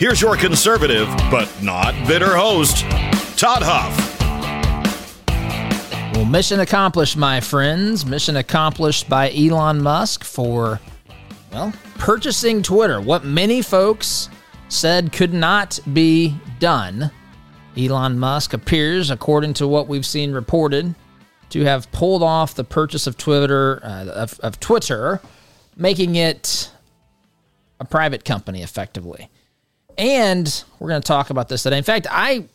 Here's your conservative, but not bitter host, Todd Huff. Well, mission accomplished, my friends. Mission accomplished by Elon Musk for, well, purchasing Twitter. What many folks said could not be done. Elon Musk appears, according to what we've seen reported, to have pulled off the purchase of Twitter, uh, of, of Twitter, making it a private company effectively. And we're going to talk about this today. In fact, I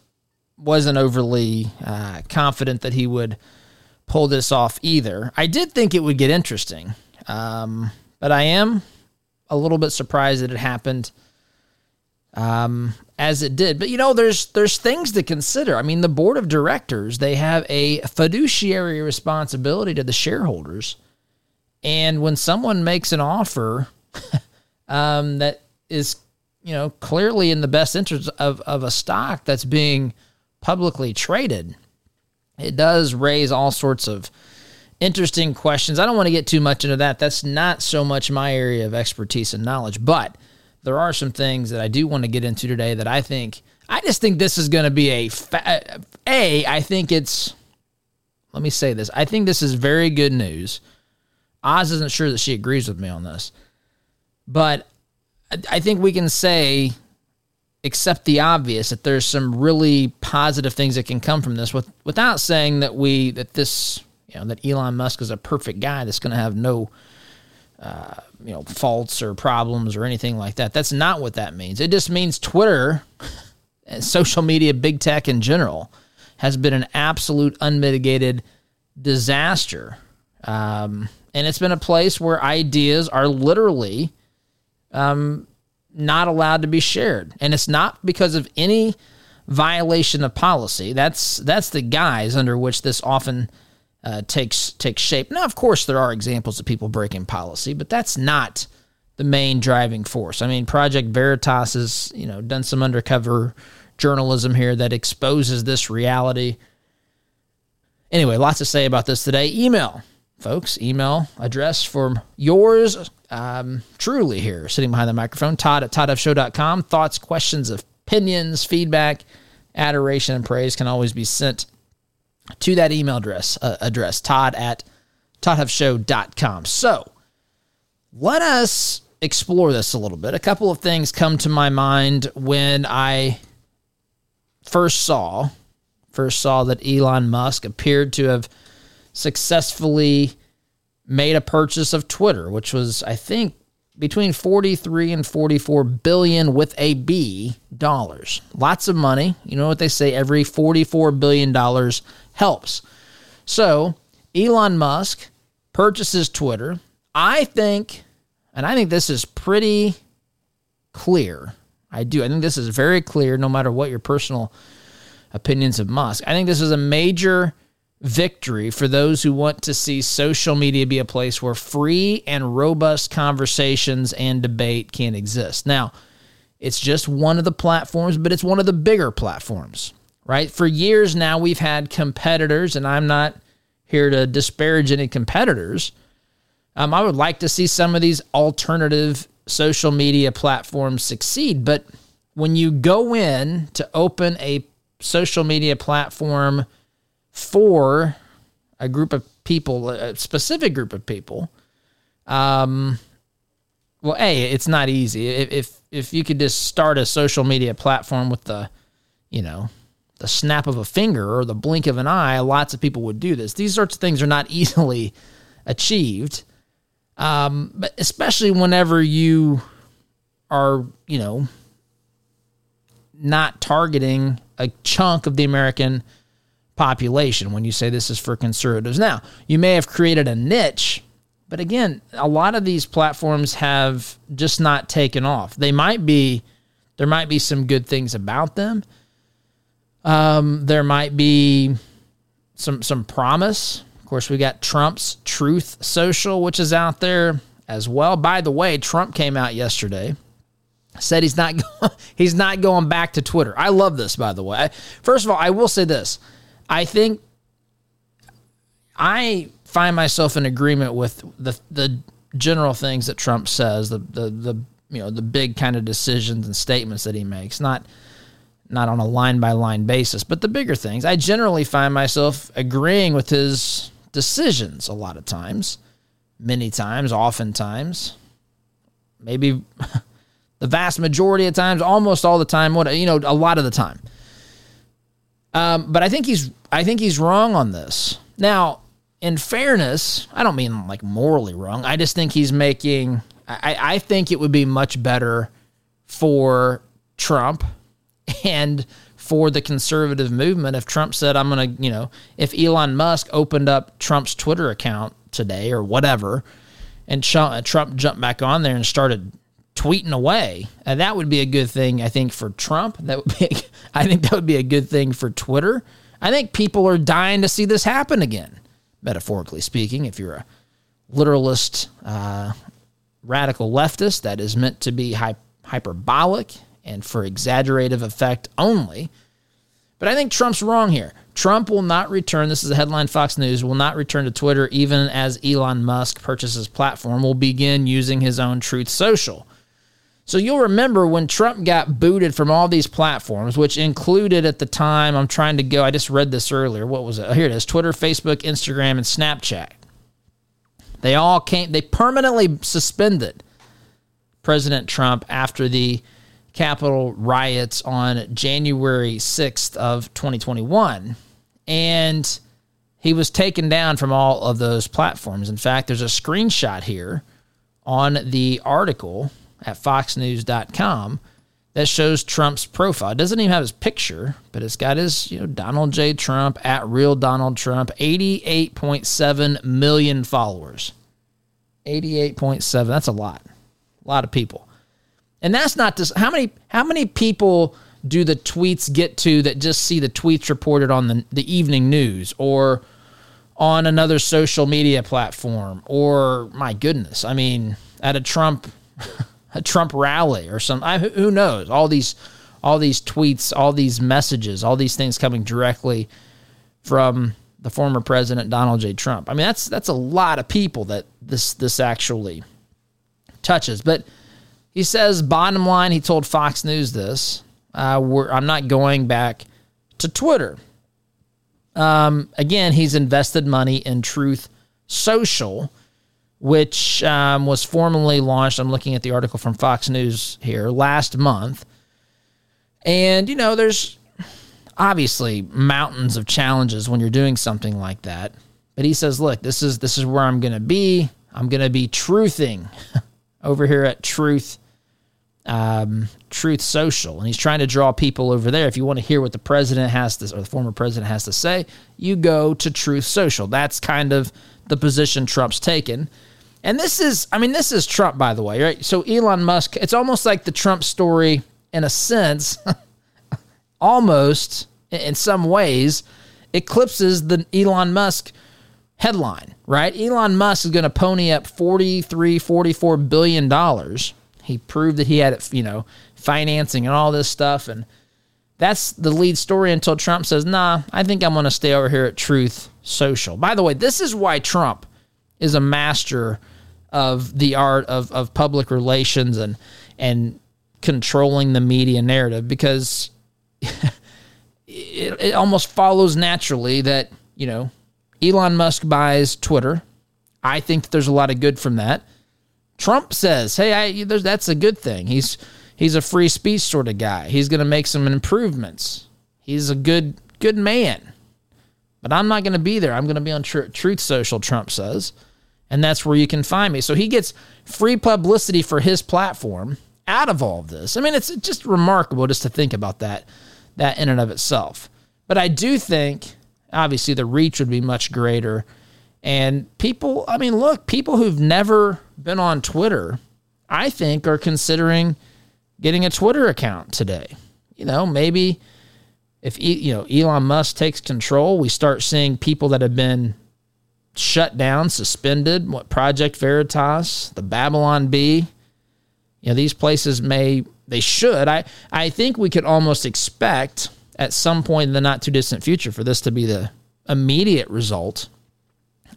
wasn't overly uh, confident that he would pull this off either. I did think it would get interesting, um, but I am a little bit surprised that it happened um, as it did. But you know, there's there's things to consider. I mean, the board of directors they have a fiduciary responsibility to the shareholders, and when someone makes an offer um, that is you know, clearly in the best interest of, of a stock that's being publicly traded, it does raise all sorts of interesting questions. I don't want to get too much into that. That's not so much my area of expertise and knowledge, but there are some things that I do want to get into today that I think I just think this is going to be a fa- a I think it's let me say this. I think this is very good news. Oz isn't sure that she agrees with me on this. But I think we can say, accept the obvious, that there's some really positive things that can come from this, with, without saying that we that this you know that Elon Musk is a perfect guy that's going to have no uh, you know faults or problems or anything like that. That's not what that means. It just means Twitter and social media, big tech in general, has been an absolute unmitigated disaster. Um, and it's been a place where ideas are literally um, not allowed to be shared, and it's not because of any violation of policy. That's that's the guise under which this often uh, takes takes shape. Now, of course, there are examples of people breaking policy, but that's not the main driving force. I mean, Project Veritas has you know done some undercover journalism here that exposes this reality. Anyway, lots to say about this today. Email, folks. Email address for yours um, truly here, sitting behind the microphone. Todd at toddhuffshow.com. Thoughts, questions, opinions, feedback, adoration, and praise can always be sent to that email address, uh, address todd at toddhuffshow.com. So let us explore this a little bit. A couple of things come to my mind when I first saw first saw that Elon Musk appeared to have successfully made a purchase of Twitter, which was, I think, between 43 and 44 billion with a B dollars. Lots of money. You know what they say every 44 billion dollars helps. So, Elon Musk purchases Twitter. I think and I think this is pretty clear. I do. I think this is very clear no matter what your personal opinions of Musk. I think this is a major victory for those who want to see social media be a place where free and robust conversations and debate can exist. Now, it's just one of the platforms, but it's one of the bigger platforms, right? For years now, we've had competitors, and I'm not here to disparage any competitors. Um, I would like to see some of these alternative social media platforms succeed, but when you go in to open a social media platform, for a group of people, a specific group of people, um, well, a it's not easy. If, if you could just start a social media platform with the, you know, the snap of a finger or the blink of an eye, lots of people would do this. These sorts of things are not easily achieved, um, but especially whenever you are, you know, not targeting a chunk of the American population when you say this is for conservatives. Now, you may have created a niche, but again, a lot of these platforms have just not taken off. They might be There might be some good things about them. Um, there might be some some promise. Of course, we got Trump's Truth Social, which is out there as well. By the way, Trump came out yesterday said he's not he's not going back to Twitter. I love this by the way. First of all, I will say this. I think I find myself in agreement with the the general things that Trump says, the the the you know, the big kind of decisions and statements that he makes. Not not on a line by line basis, but the bigger things. I generally find myself agreeing with his decisions a lot of times, many times, oftentimes. Maybe the vast majority of times, almost all the time, what you know, a lot of the time. Um, but I think he's I think he's wrong on this. Now, in fairness, I don't mean like morally wrong. I just think he's making. I, I think it would be much better for Trump and for the conservative movement if Trump said, I'm going to, you know, if Elon Musk opened up Trump's Twitter account today or whatever, and Trump jumped back on there and started tweeting away. And that would be a good thing, I think, for Trump. That would be, I think that would be a good thing for Twitter. I think people are dying to see this happen again, metaphorically speaking. If you're a literalist, uh, radical leftist, that is meant to be hy- hyperbolic and for exaggerative effect only. But I think Trump's wrong here. Trump will not return. This is a headline Fox News will not return to Twitter even as Elon Musk purchases platform will begin using his own Truth Social. So you'll remember when Trump got booted from all these platforms, which included at the time, I'm trying to go, I just read this earlier. What was it? Oh, here it is Twitter, Facebook, Instagram, and Snapchat. They all came, they permanently suspended President Trump after the Capitol riots on January 6th of 2021. And he was taken down from all of those platforms. In fact, there's a screenshot here on the article at foxnews.com that shows Trump's profile. It doesn't even have his picture, but it's got his, you know, Donald J. Trump at real Donald Trump, 88.7 million followers. 88.7. That's a lot. A lot of people. And that's not just how many how many people do the tweets get to that just see the tweets reported on the, the evening news or on another social media platform or my goodness, I mean, at a Trump a Trump rally or some. I, who knows? All these, all these tweets, all these messages, all these things coming directly from the former president Donald J. Trump. I mean, that's that's a lot of people that this this actually touches. But he says, bottom line, he told Fox News this: uh, I'm not going back to Twitter. Um, again, he's invested money in Truth Social which um, was formally launched. I'm looking at the article from Fox News here last month. And, you know, there's obviously mountains of challenges when you're doing something like that. But he says, look, this is this is where I'm going to be. I'm going to be truthing over here at Truth um, Truth Social, and he's trying to draw people over there. If you want to hear what the president has to, or the former president has to say, you go to Truth Social. That's kind of the position Trump's taken. And this is, I mean, this is Trump, by the way, right? So Elon Musk, it's almost like the Trump story in a sense, almost in some ways, eclipses the Elon Musk headline, right? Elon Musk is going to pony up 43, 44 billion dollars. He proved that he had, you know, financing and all this stuff. And that's the lead story until Trump says, nah, I think I'm going to stay over here at Truth Social. By the way, this is why Trump is a master of the art of, of public relations and and controlling the media narrative because it, it almost follows naturally that you know Elon Musk buys Twitter. I think that there's a lot of good from that. Trump says, "Hey, I, that's a good thing." He's he's a free speech sort of guy. He's going to make some improvements. He's a good good man. But I'm not going to be there. I'm going to be on tr- Truth Social. Trump says and that's where you can find me. So he gets free publicity for his platform out of all of this. I mean, it's just remarkable just to think about that, that in and of itself. But I do think, obviously, the reach would be much greater. And people, I mean, look, people who've never been on Twitter, I think, are considering getting a Twitter account today. You know, maybe if you know Elon Musk takes control, we start seeing people that have been shut down, suspended. What Project Veritas, the Babylon Bee, you know, these places may they should. I I think we could almost expect at some point in the not too distant future for this to be the immediate result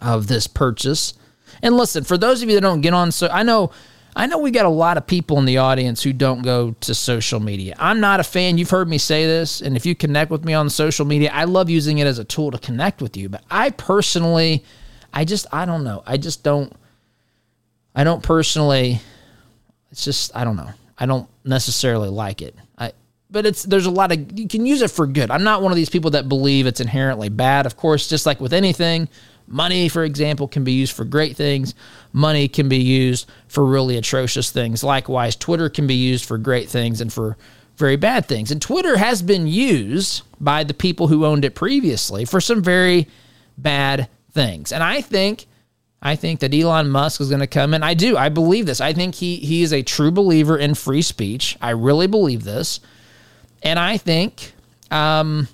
of this purchase. And listen, for those of you that don't get on, so I know I know we got a lot of people in the audience who don't go to social media. I'm not a fan. You've heard me say this, and if you connect with me on social media, I love using it as a tool to connect with you. But I personally, I just I don't know. I just don't. I don't personally. It's just I don't know. I don't necessarily like it. I but it's there's a lot of you can use it for good. I'm not one of these people that believe it's inherently bad. Of course, just like with anything, money, for example, can be used for great things. Money can be used for really atrocious things. Likewise, Twitter can be used for great things and for very bad things. And Twitter has been used by the people who owned it previously for some very bad things. And I think I think that Elon Musk is going to come in. I do. I believe this. I think he he is a true believer in free speech. I really believe this, and I think um,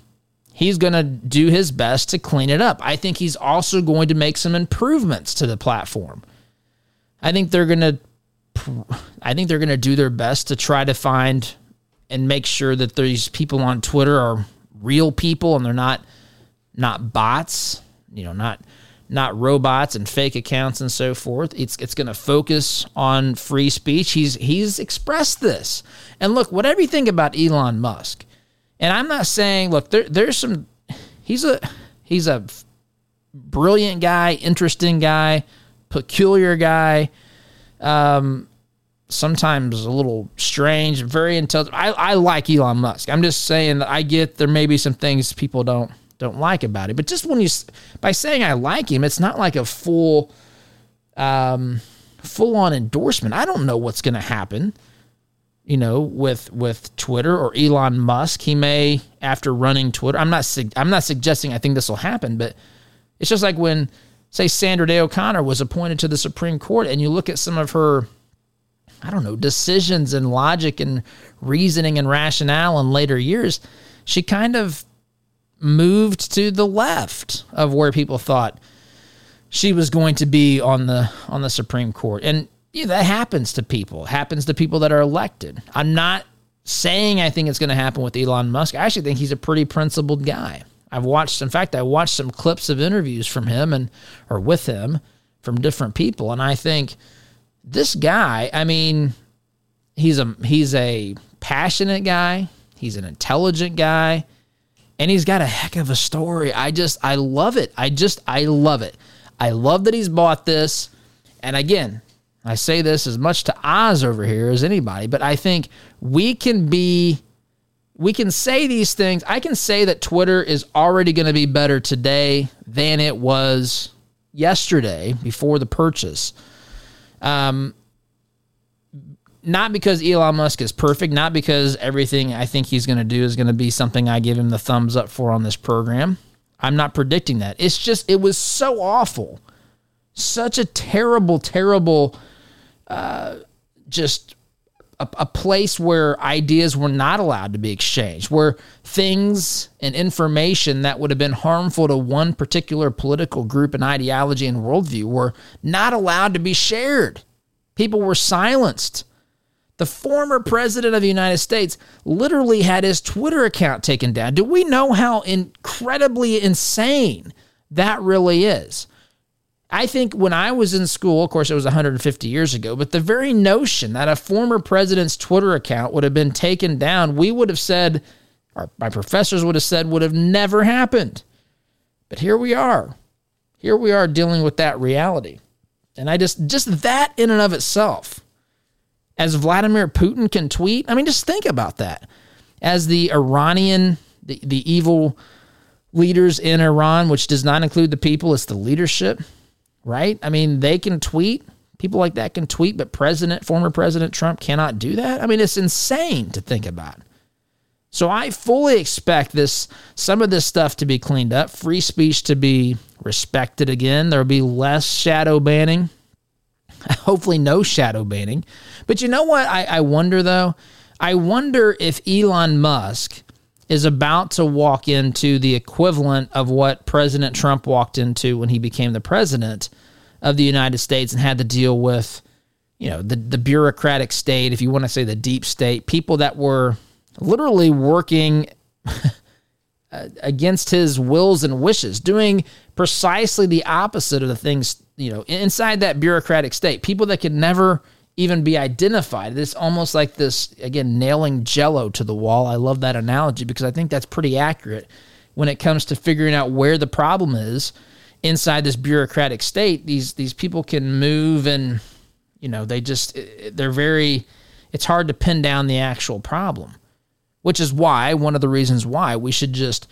he's going to do his best to clean it up. I think he's also going to make some improvements to the platform. I think they're going to. I think they're going to do their best to try to find and make sure that these people on Twitter are real people and they're not not bots. You know, not not robots and fake accounts and so forth. It's it's going to focus on free speech. He's he's expressed this. And look, whatever you think about Elon Musk, and I'm not saying look there there's some he's a he's a brilliant guy, interesting guy, peculiar guy. Um sometimes a little strange, very intelligent. I, I like Elon Musk. I'm just saying that I get there may be some things people don't don't like about it. But just when you by saying I like him, it's not like a full um full on endorsement. I don't know what's going to happen, you know, with with Twitter or Elon Musk. He may after running Twitter. I'm not I'm not suggesting I think this will happen, but it's just like when say Sandra Day O'Connor was appointed to the Supreme Court and you look at some of her I don't know, decisions and logic and reasoning and rationale in later years, she kind of moved to the left of where people thought she was going to be on the on the Supreme Court. And yeah, that happens to people. It happens to people that are elected. I'm not saying I think it's going to happen with Elon Musk. I actually think he's a pretty principled guy. I've watched in fact I watched some clips of interviews from him and or with him from different people and I think this guy, I mean, he's a he's a passionate guy, he's an intelligent guy and he's got a heck of a story. I just, I love it. I just, I love it. I love that he's bought this. And again, I say this as much to Oz over here as anybody, but I think we can be, we can say these things. I can say that Twitter is already going to be better today than it was yesterday before the purchase. Um, not because Elon Musk is perfect, not because everything I think he's going to do is going to be something I give him the thumbs up for on this program. I'm not predicting that. It's just, it was so awful. Such a terrible, terrible, uh, just a, a place where ideas were not allowed to be exchanged, where things and information that would have been harmful to one particular political group and ideology and worldview were not allowed to be shared. People were silenced the former president of the United States literally had his Twitter account taken down. Do we know how incredibly insane that really is? I think when I was in school, of course, it was 150 years ago, but the very notion that a former president's Twitter account would have been taken down, we would have said, or my professors would have said, would have never happened. But here we are. Here we are dealing with that reality. And I just, just that in and of itself as Vladimir Putin can tweet. I mean, just think about that. As the Iranian, the, the evil leaders in Iran, which does not include the people, it's the leadership, right? I mean, they can tweet. People like that can tweet, but President, former President Trump cannot do that. I mean, it's insane to think about. So I fully expect this some of this stuff to be cleaned up, free speech to be respected again. There'll be less shadow banning. Hopefully no shadow banning. But you know what? I, I wonder though. I wonder if Elon Musk is about to walk into the equivalent of what President Trump walked into when he became the president of the United States and had to deal with, you know, the, the bureaucratic state, if you want to say the deep state, people that were literally working Uh, against his wills and wishes, doing precisely the opposite of the things, you know, inside that bureaucratic state. People that could never even be identified. It's almost like this, again, nailing jello to the wall. I love that analogy because I think that's pretty accurate when it comes to figuring out where the problem is inside this bureaucratic state. These these people can move and you know, they just they're very it's hard to pin down the actual problem. Which is why one of the reasons why we should just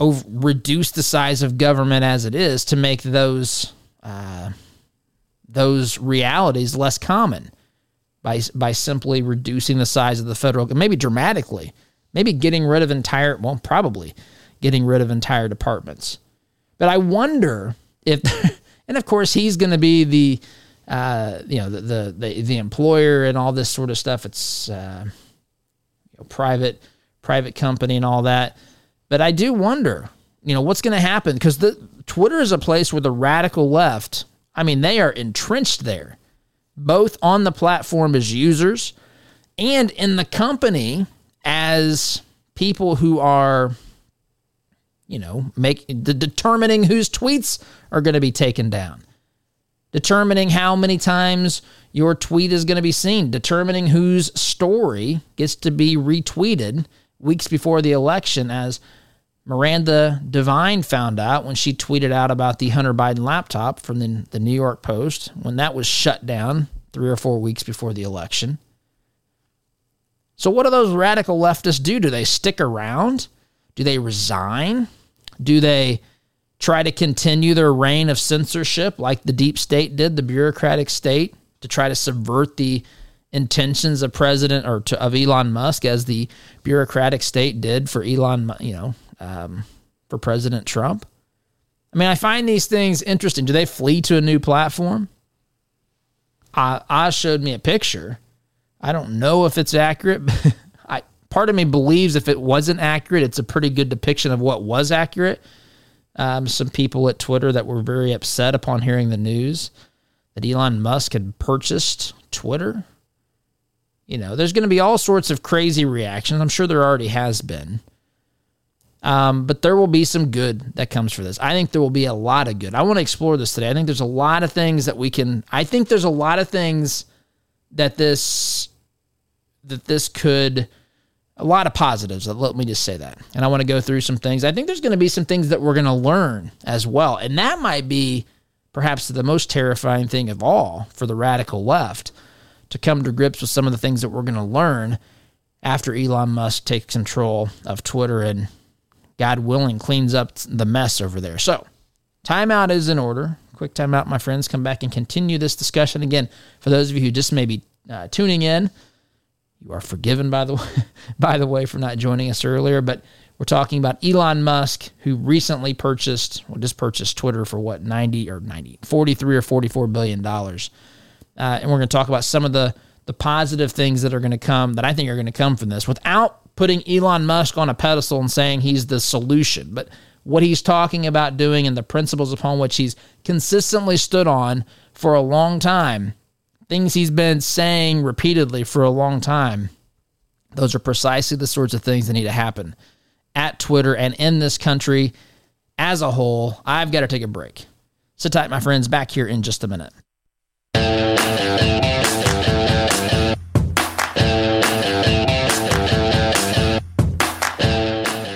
over, reduce the size of government as it is to make those uh, those realities less common by by simply reducing the size of the federal, maybe dramatically, maybe getting rid of entire, well, probably getting rid of entire departments. But I wonder if, and of course he's going to be the, uh, you know, the, the, the the employer and all this sort of stuff. It's uh, you know, private private company and all that. But I do wonder, you know, what's going to happen because the Twitter is a place where the radical left I mean, they are entrenched there, both on the platform as users and in the company as people who are, you know, make the determining whose tweets are going to be taken down, determining how many times your tweet is going to be seen, determining whose story gets to be retweeted weeks before the election as Miranda Devine found out when she tweeted out about the Hunter Biden laptop from the, the New York Post when that was shut down three or four weeks before the election. So, what do those radical leftists do? Do they stick around? Do they resign? Do they try to continue their reign of censorship like the deep state did, the bureaucratic state, to try to subvert the intentions of President or to, of Elon Musk as the bureaucratic state did for Elon, you know, um, for President Trump. I mean, I find these things interesting. Do they flee to a new platform? I, Oz showed me a picture. I don't know if it's accurate. I part of me believes if it wasn't accurate, it's a pretty good depiction of what was accurate. Um, some people at Twitter that were very upset upon hearing the news that Elon Musk had purchased Twitter. You know, there's going to be all sorts of crazy reactions. I'm sure there already has been. Um, but there will be some good that comes for this. I think there will be a lot of good. I want to explore this today. I think there's a lot of things that we can. I think there's a lot of things that this that this could a lot of positives. Let me just say that. And I want to go through some things. I think there's going to be some things that we're going to learn as well. And that might be perhaps the most terrifying thing of all for the radical left to come to grips with some of the things that we're going to learn after Elon Musk takes control of Twitter and God willing, cleans up the mess over there. So, timeout is in order. Quick timeout, my friends. Come back and continue this discussion. Again, for those of you who just may be uh, tuning in, you are forgiven by the way, by the way for not joining us earlier. But we're talking about Elon Musk, who recently purchased, well, just purchased Twitter for what, 90 or 90, 43 or 44 billion dollars. Uh, and we're going to talk about some of the the positive things that are going to come that I think are going to come from this without putting Elon Musk on a pedestal and saying he's the solution, but what he's talking about doing and the principles upon which he's consistently stood on for a long time, things he's been saying repeatedly for a long time, those are precisely the sorts of things that need to happen at Twitter and in this country as a whole. I've got to take a break. Sit tight, my friends, back here in just a minute.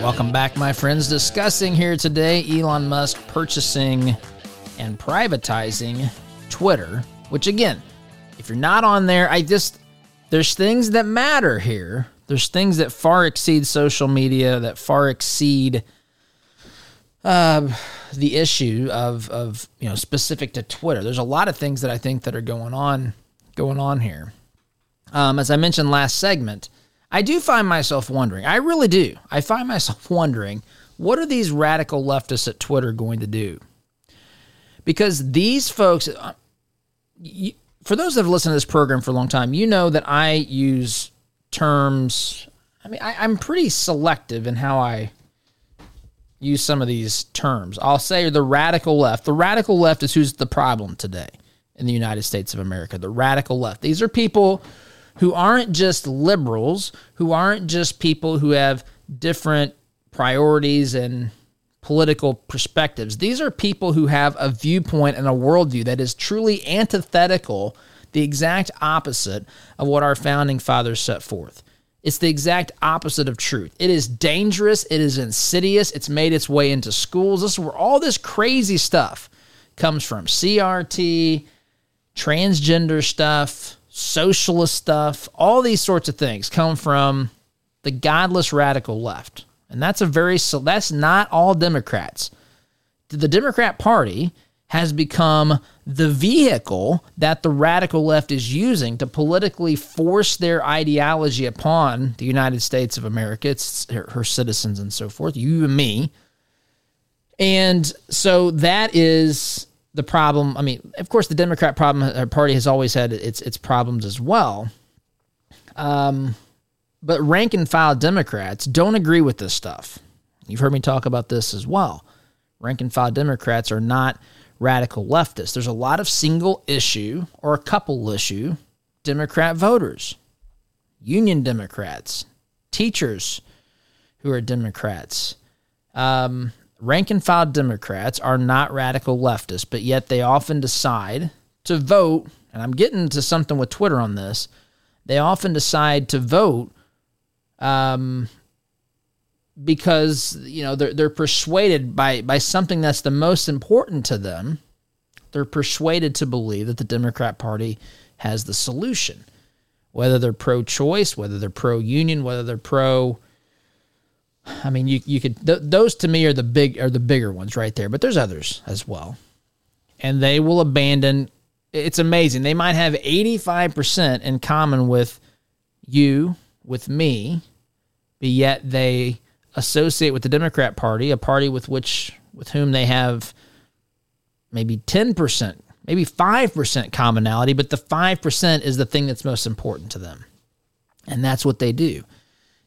Welcome back, my friends. Discussing here today Elon Musk purchasing and privatizing Twitter, which again, if you're not on there, I just, there's things that matter here. There's things that far exceed social media, that far exceed uh, the issue of, of, you know, specific to Twitter. There's a lot of things that I think that are going on, going on here. Um, as I mentioned last segment, I do find myself wondering, I really do. I find myself wondering, what are these radical leftists at Twitter going to do? Because these folks, uh, you, for those that have listened to this program for a long time, you know that I use terms. I mean, I, I'm pretty selective in how I use some of these terms. I'll say the radical left. The radical left is who's the problem today in the United States of America. The radical left. These are people who aren't just liberals, who aren't just people who have different priorities and political perspectives. These are people who have a viewpoint and a worldview that is truly antithetical, the exact opposite of what our founding fathers set forth. It's the exact opposite of truth. It is dangerous. It is insidious. It's made its way into schools. This is where all this crazy stuff comes from CRT, transgender stuff, socialist stuff, all these sorts of things come from the godless radical left. And that's a very, so that's not all Democrats. The Democrat Party has become the vehicle that the radical left is using to politically force their ideology upon the United States of America, its her, her citizens and so forth, you and me. And so that is the problem. I mean, of course, the Democrat problem uh, party has always had its its problems as well. Um, but rank and file Democrats don't agree with this stuff. You've heard me talk about this as well. Rank and file Democrats are not radical leftists. There's a lot of single issue or a couple issue Democrat voters, union Democrats, teachers who are Democrats. Um, rank and file Democrats are not radical leftists, but yet they often decide to vote. And I'm getting to something with Twitter on this. They often decide to vote um, because you know they're they're persuaded by by something that's the most important to them. They're persuaded to believe that the Democrat Party has the solution, whether they're pro-choice, whether they're pro-union, whether they're pro. I mean, you you could th- those to me are the big are the bigger ones right there, but there's others as well, and they will abandon. It's amazing. They might have eighty five percent in common with you, with me, but yet they associate with the Democrat Party, a party with which with whom they have maybe 10%, maybe 5% commonality, but the 5% is the thing that's most important to them. And that's what they do.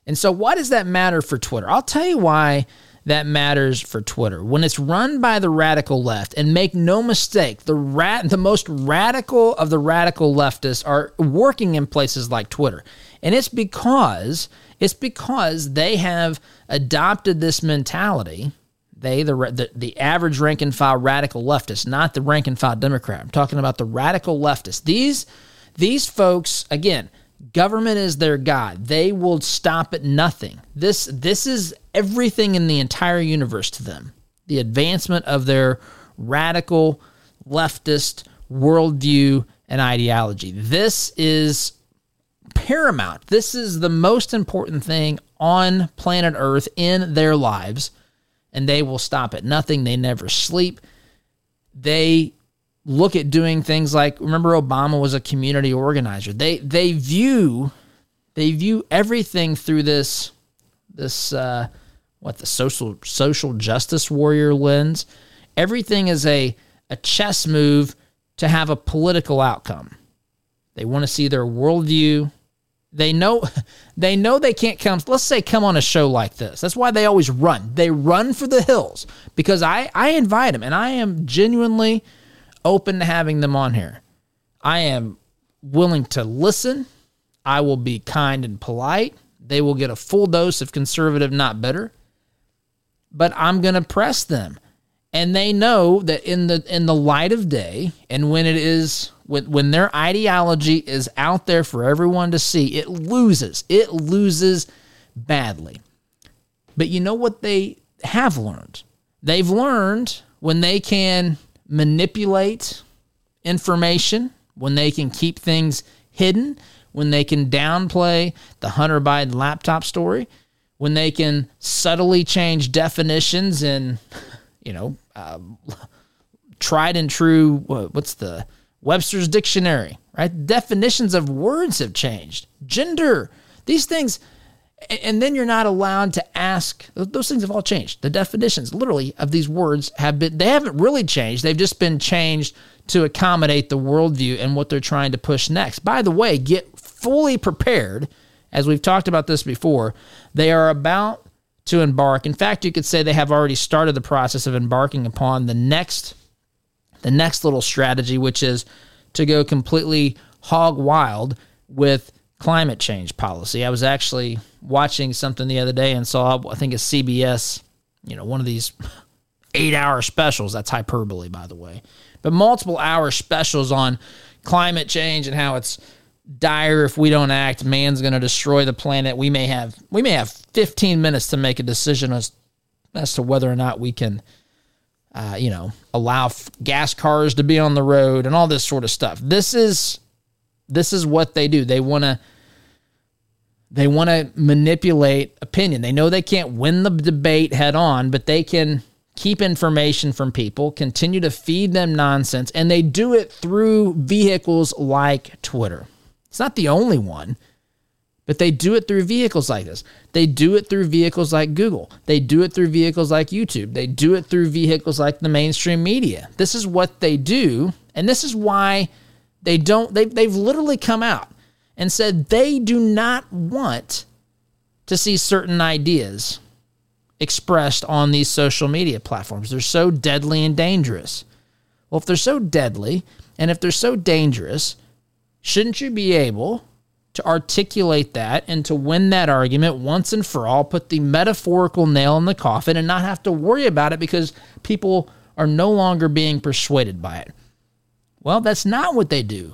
And so why does that matter for Twitter? I'll tell you why that matters for Twitter. When it's run by the radical left, and make no mistake, the rat the most radical of the radical leftists are working in places like Twitter. And it's because it's because they have adopted this mentality. They, the, the, the average rank and file radical leftist, not the rank and file Democrat. I'm talking about the radical leftist. These, these folks, again, government is their god. They will stop at nothing. This, this is everything in the entire universe to them. The advancement of their radical leftist worldview and ideology. This is paramount. This is the most important thing on planet Earth in their lives, and they will stop at nothing. They never sleep. They look at doing things like remember Obama was a community organizer. They they view they view everything through this this uh, what the social social justice warrior lens. Everything is a a chess move to have a political outcome. They want to see their worldview they know they know they can't come let's say come on a show like this. That's why they always run. They run for the hills because I I invite them and I am genuinely open to having them on here. I am willing to listen. I will be kind and polite. They will get a full dose of conservative not bitter. But I'm going to press them. And they know that in the in the light of day and when it is when, when their ideology is out there for everyone to see, it loses. It loses badly. But you know what they have learned? They've learned when they can manipulate information, when they can keep things hidden, when they can downplay the Hunter Biden laptop story, when they can subtly change definitions and, you know, uh, tried and true, what's the Webster's dictionary, right? Definitions of words have changed. Gender, these things, and then you're not allowed to ask. Those things have all changed. The definitions, literally, of these words have been, they haven't really changed. They've just been changed to accommodate the worldview and what they're trying to push next. By the way, get fully prepared as we've talked about this before, they are about to embark. In fact, you could say they have already started the process of embarking upon the next the next little strategy, which is to go completely hog wild with climate change policy. I was actually watching something the other day and saw I think a CBS, you know, one of these 8-hour specials. That's hyperbole by the way. But multiple hour specials on climate change and how it's dire if we don't act man's going to destroy the planet. We may have we may have 15 minutes to make a decision as as to whether or not we can uh, you know allow f- gas cars to be on the road and all this sort of stuff. This is this is what they do. They want to they want to manipulate opinion. They know they can't win the debate head on but they can keep information from people continue to feed them nonsense and they do it through vehicles like twitter it's not the only one, but they do it through vehicles like this. They do it through vehicles like Google. They do it through vehicles like YouTube. They do it through vehicles like the mainstream media. This is what they do, and this is why they don't they they've literally come out and said they do not want to see certain ideas expressed on these social media platforms. They're so deadly and dangerous. Well, if they're so deadly and if they're so dangerous, Shouldn't you be able to articulate that and to win that argument once and for all, put the metaphorical nail in the coffin and not have to worry about it because people are no longer being persuaded by it? Well, that's not what they do.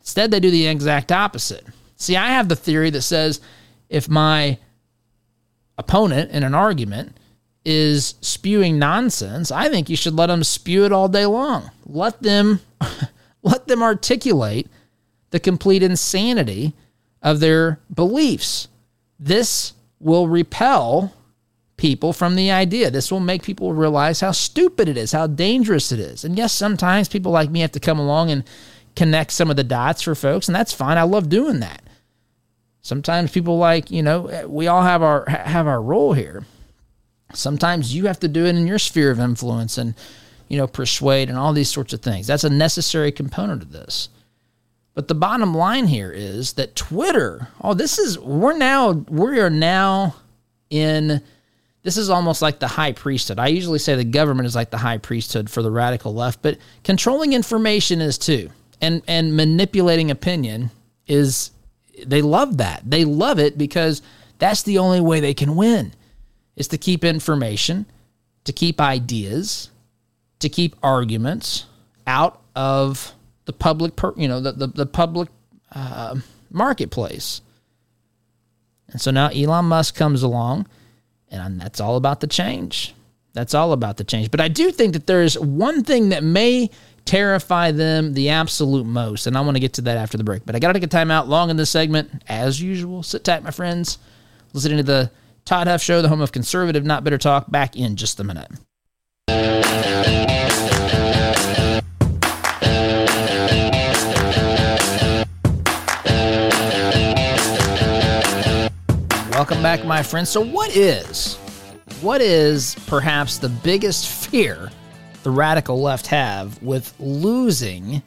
Instead, they do the exact opposite. See, I have the theory that says if my opponent in an argument is spewing nonsense, I think you should let them spew it all day long. Let them let them articulate the complete insanity of their beliefs. This will repel people from the idea. This will make people realize how stupid it is, how dangerous it is. And yes, sometimes people like me have to come along and connect some of the dots for folks, and that's fine. I love doing that. Sometimes people like, you know, we all have our have our role here. Sometimes you have to do it in your sphere of influence and, you know, persuade and all these sorts of things. That's a necessary component of this. But the bottom line here is that Twitter, oh, this is, we're now, we are now in, this is almost like the high priesthood. I usually say the government is like the high priesthood for the radical left, but controlling information is too. And, and manipulating opinion is, they love that. They love it because that's the only way they can win is to keep information, to keep ideas, to keep arguments out of the public, per, you know, the the, the public uh, marketplace. And so now Elon Musk comes along, and that's all about the change. That's all about the change. But I do think that there is one thing that may terrify them the absolute most, and I want to get to that after the break. But I got to take a time out long in this segment, as usual. Sit tight, my friends. Listening to the Todd Huff Show, the home of conservative, not bitter talk. Back in just a minute. Welcome back, my friends. So, what is, what is perhaps the biggest fear the radical left have with losing,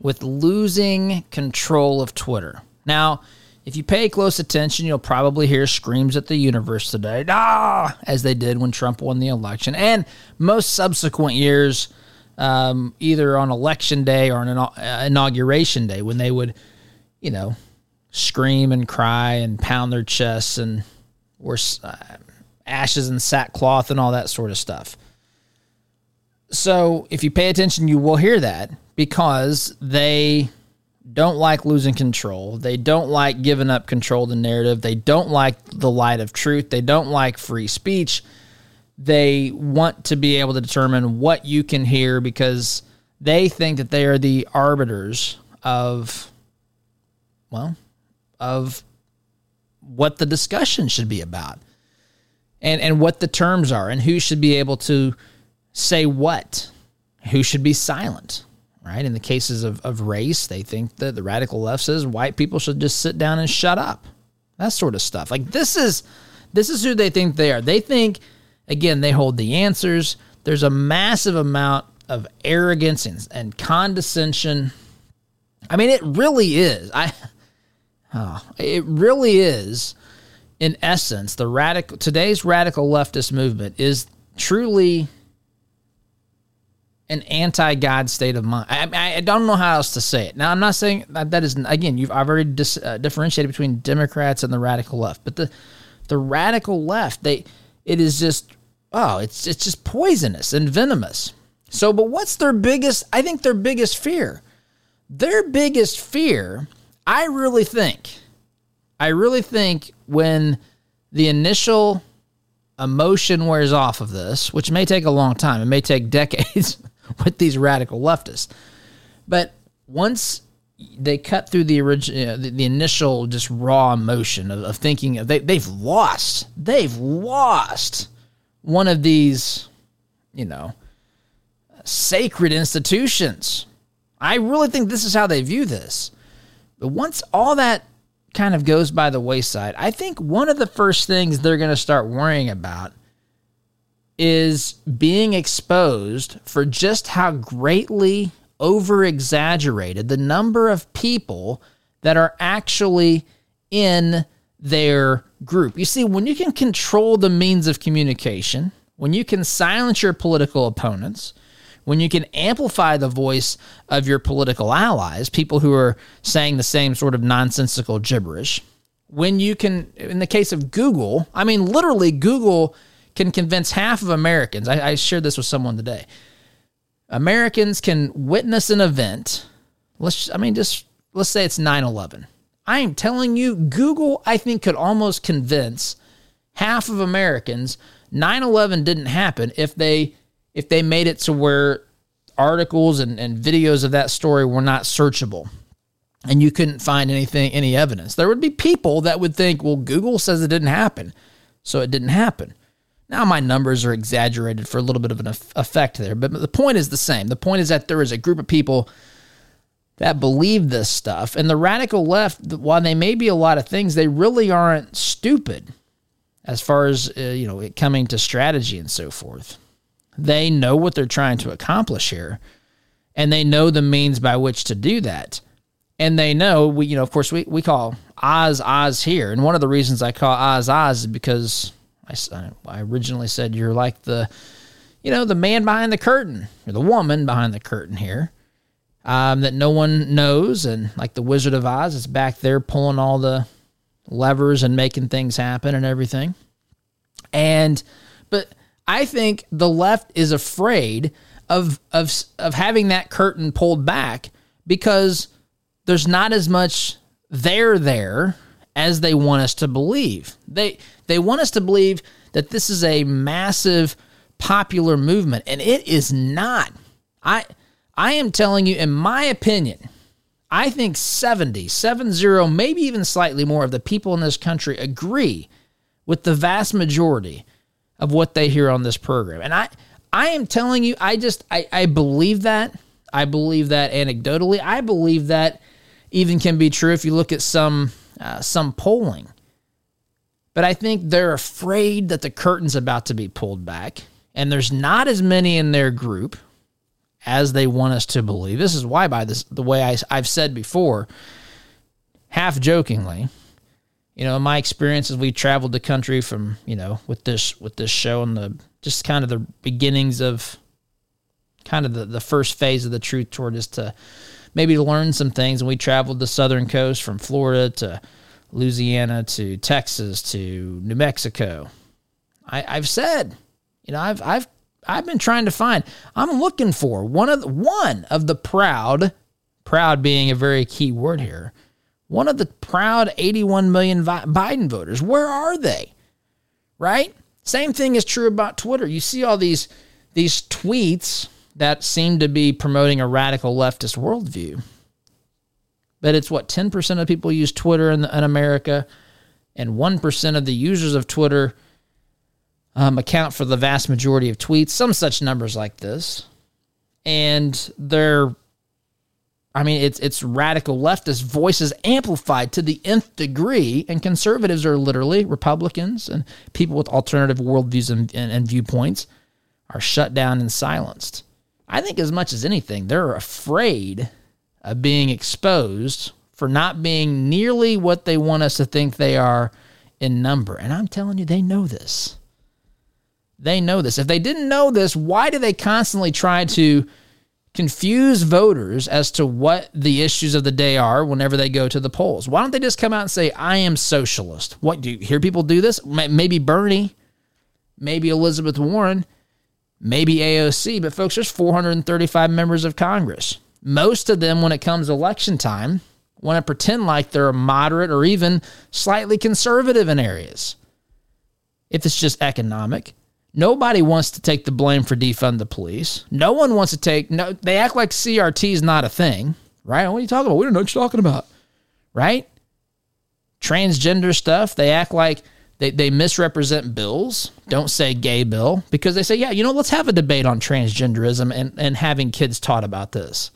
with losing control of Twitter? Now, if you pay close attention, you'll probably hear screams at the universe today, ah, as they did when Trump won the election, and most subsequent years, um, either on election day or on an inauguration day, when they would, you know, scream and cry and pound their chests and wear uh, ashes and sackcloth and all that sort of stuff. So, if you pay attention, you will hear that because they don't like losing control. They don't like giving up control of the narrative. They don't like the light of truth. They don't like free speech. They want to be able to determine what you can hear because they think that they are the arbiters of, well, of what the discussion should be about and, and what the terms are and who should be able to say what, who should be silent, right? In the cases of, of race, they think that the radical left says white people should just sit down and shut up. That sort of stuff. Like this is this is who they think they are. They think again they hold the answers. There's a massive amount of arrogance and, and condescension. I mean, it really is. I Oh, it really is, in essence, the radical today's radical leftist movement is truly an anti-God state of mind. I, I, don't know how else to say it. Now, I'm not saying that, that is again. You've I've already dis, uh, differentiated between Democrats and the radical left, but the the radical left they it is just oh it's it's just poisonous and venomous. So, but what's their biggest? I think their biggest fear, their biggest fear, I really think, I really think when the initial emotion wears off of this, which may take a long time, it may take decades with these radical leftists. But once they cut through the original, the, the, initial just raw emotion of, of thinking of they, they've lost, they've lost one of these, you know, sacred institutions. I really think this is how they view this. But once all that kind of goes by the wayside, I think one of the first things they're going to start worrying about is being exposed for just how greatly over exaggerated the number of people that are actually in their group. You see, when you can control the means of communication, when you can silence your political opponents, when you can amplify the voice of your political allies, people who are saying the same sort of nonsensical gibberish, when you can, in the case of Google, I mean, literally, Google can convince half of Americans. I, I shared this with someone today. Americans can witness an event. Let's, I mean, just let's say it's 9 11. I am telling you, Google, I think, could almost convince half of Americans 9 11 didn't happen if they if they made it to where articles and, and videos of that story were not searchable and you couldn't find anything any evidence there would be people that would think well google says it didn't happen so it didn't happen now, my numbers are exaggerated for a little bit of an effect there, but the point is the same. The point is that there is a group of people that believe this stuff. And the radical left, while they may be a lot of things, they really aren't stupid as far as, uh, you know, it coming to strategy and so forth. They know what they're trying to accomplish here, and they know the means by which to do that. And they know, we, you know, of course, we, we call Oz Oz here. And one of the reasons I call Oz Oz is because I, I originally said you're like the, you know, the man behind the curtain, or the woman behind the curtain here, um, that no one knows. And like the Wizard of Oz, is back there pulling all the levers and making things happen and everything. And, but I think the left is afraid of, of, of having that curtain pulled back because there's not as much there there as they want us to believe. They they want us to believe that this is a massive popular movement and it is not. I I am telling you in my opinion, I think 70, 70, maybe even slightly more of the people in this country agree with the vast majority of what they hear on this program. And I I am telling you, I just I, I believe that. I believe that anecdotally. I believe that even can be true if you look at some uh, some polling. But I think they're afraid that the curtain's about to be pulled back, and there's not as many in their group as they want us to believe. This is why, by this, the way I, I've said before, half jokingly, you know, in my experiences, we traveled the country from, you know, with this with this show and the just kind of the beginnings of kind of the, the first phase of the truth tour just to maybe learn some things. And we traveled the southern coast from Florida to Louisiana to Texas to New Mexico. I, I've said, you know, I've I've I've been trying to find. I'm looking for one of the, one of the proud, proud being a very key word here. One of the proud 81 million Biden voters. Where are they? Right? Same thing is true about Twitter. You see all these these tweets that seem to be promoting a radical leftist worldview. But it's what 10% of people use Twitter in, in America, and 1% of the users of Twitter um, account for the vast majority of tweets, some such numbers like this. And they're I mean, it's it's radical leftist voices amplified to the nth degree, and conservatives are literally Republicans and people with alternative worldviews and, and, and, viewpoints are shut down and silenced. I think as much as anything, they're afraid of being exposed for not being nearly what they want us to think they are in number. And I'm telling you, they know this. They know this. If they didn't know this, why do they constantly try to confuse voters as to what the issues of the day are whenever they go to the polls? Why don't they just come out and say, I am socialist? What do you hear people do this? Maybe Bernie, maybe Elizabeth Warren, maybe AOC, but folks, there's 435 members of Congress. Most of them, when it comes election time, want to pretend like they're moderate or even slightly conservative in areas. If it's just economic, nobody wants to take the blame for defund the police. No one wants to take no. They act like CRT is not a thing, right? What are you talking about? We don't know what you're talking about, right? Transgender stuff. They act like they, they misrepresent bills. Don't say gay bill because they say, yeah, you know, let's have a debate on transgenderism and, and having kids taught about this.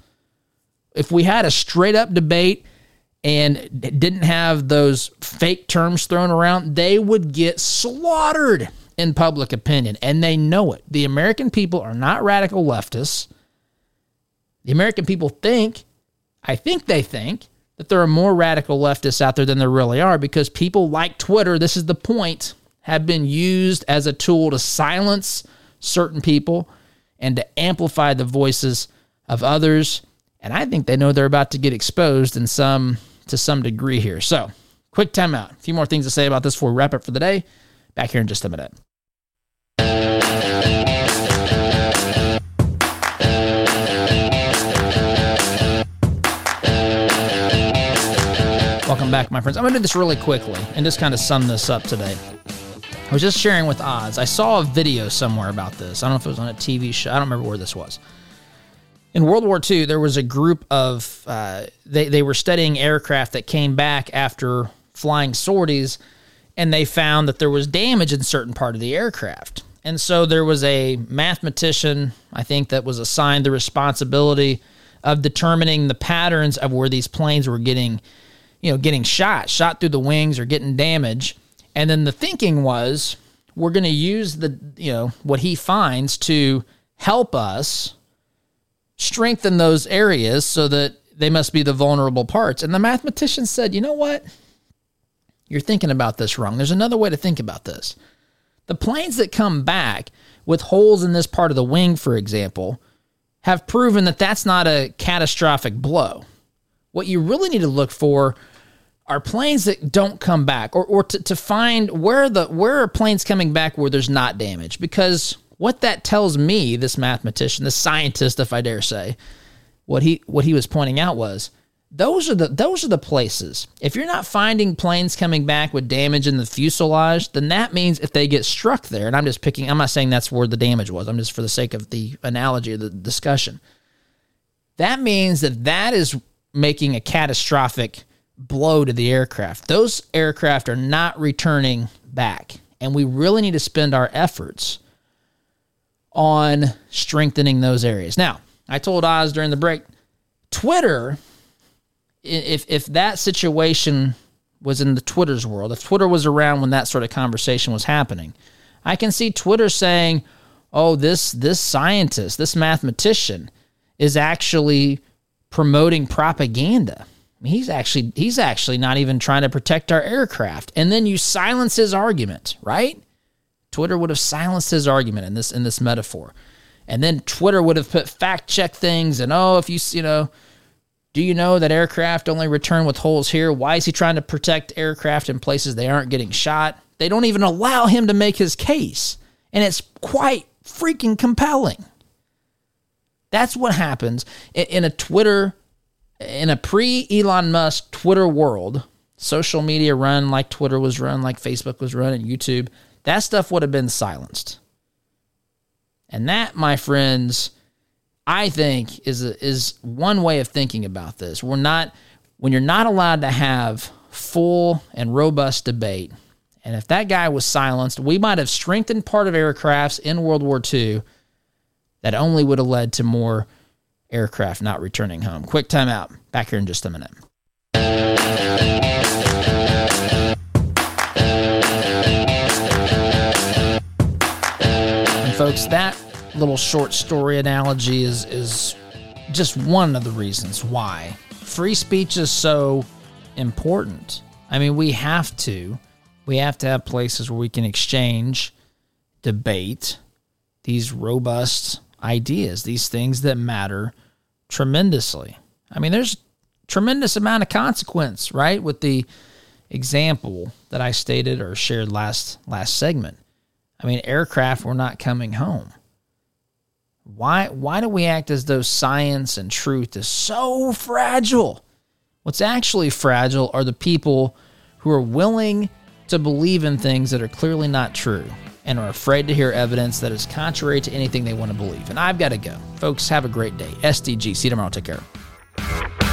If we had a straight up debate and didn't have those fake terms thrown around, they would get slaughtered in public opinion. And they know it. The American people are not radical leftists. The American people think, I think they think, that there are more radical leftists out there than there really are because people like Twitter, this is the point, have been used as a tool to silence certain people and to amplify the voices of others. And I think they know they're about to get exposed in some to some degree here. So, quick timeout. A few more things to say about this before we wrap up for the day. Back here in just a minute. Welcome back, my friends. I'm going to do this really quickly and just kind of sum this up today. I was just sharing with Oz. I saw a video somewhere about this. I don't know if it was on a TV show. I don't remember where this was in World War II, there was a group of uh, they they were studying aircraft that came back after flying sorties, and they found that there was damage in certain part of the aircraft. And so there was a mathematician, I think, that was assigned the responsibility of determining the patterns of where these planes were getting, you know, getting shot, shot through the wings or getting damage. And then the thinking was, we're going to use the, you know, what he finds to help us strengthen those areas so that they must be the vulnerable parts. And the mathematician said, you know what? You're thinking about this wrong. There's another way to think about this. The planes that come back with holes in this part of the wing, for example, have proven that that's not a catastrophic blow. What you really need to look for are planes that don't come back or, or to, to find where the where are planes coming back where there's not damage because what that tells me, this mathematician, this scientist, if I dare say, what he what he was pointing out was those are the those are the places. If you're not finding planes coming back with damage in the fuselage, then that means if they get struck there, and I'm just picking, I'm not saying that's where the damage was. I'm just for the sake of the analogy of the discussion. That means that that is making a catastrophic blow to the aircraft. Those aircraft are not returning back, and we really need to spend our efforts on strengthening those areas. Now, I told Oz during the break, Twitter, if if that situation was in the Twitter's world, if Twitter was around when that sort of conversation was happening, I can see Twitter saying, "Oh, this this scientist, this mathematician is actually promoting propaganda." he's actually he's actually not even trying to protect our aircraft. And then you silence his argument, right? Twitter would have silenced his argument in this in this metaphor. And then Twitter would have put fact check things and oh, if you you know, do you know that aircraft only return with holes here? Why is he trying to protect aircraft in places they aren't getting shot? They don't even allow him to make his case. And it's quite freaking compelling. That's what happens in a Twitter, in a pre Elon Musk Twitter world, social media run like Twitter was run, like Facebook was run, and YouTube that stuff would have been silenced. And that, my friends, I think is a, is one way of thinking about this. We're not when you're not allowed to have full and robust debate. And if that guy was silenced, we might have strengthened part of aircrafts in World War II that only would have led to more aircraft not returning home. Quick timeout. Back here in just a minute. And folks, that little short story analogy is is just one of the reasons why free speech is so important. I mean, we have to. We have to have places where we can exchange, debate these robust ideas, these things that matter tremendously. I mean, there's tremendous amount of consequence, right? With the example that I stated or shared last last segment. I mean, aircraft were not coming home. Why why do we act as though science and truth is so fragile? What's actually fragile are the people who are willing to believe in things that are clearly not true and are afraid to hear evidence that is contrary to anything they want to believe. And I've got to go. Folks, have a great day. SDG. See you tomorrow. Take care.